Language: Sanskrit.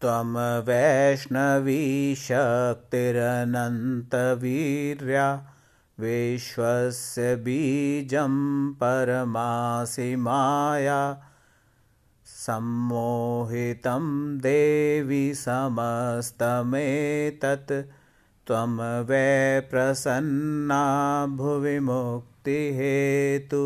त्वं वैष्णवीशक्तिरनन्तवीर्या विश्वस्य बीजं परमासि माया सम्मोहितं देवि समस्तमेतत् त्वं वै प्रसन्ना भुवि मुक्तिहेतु।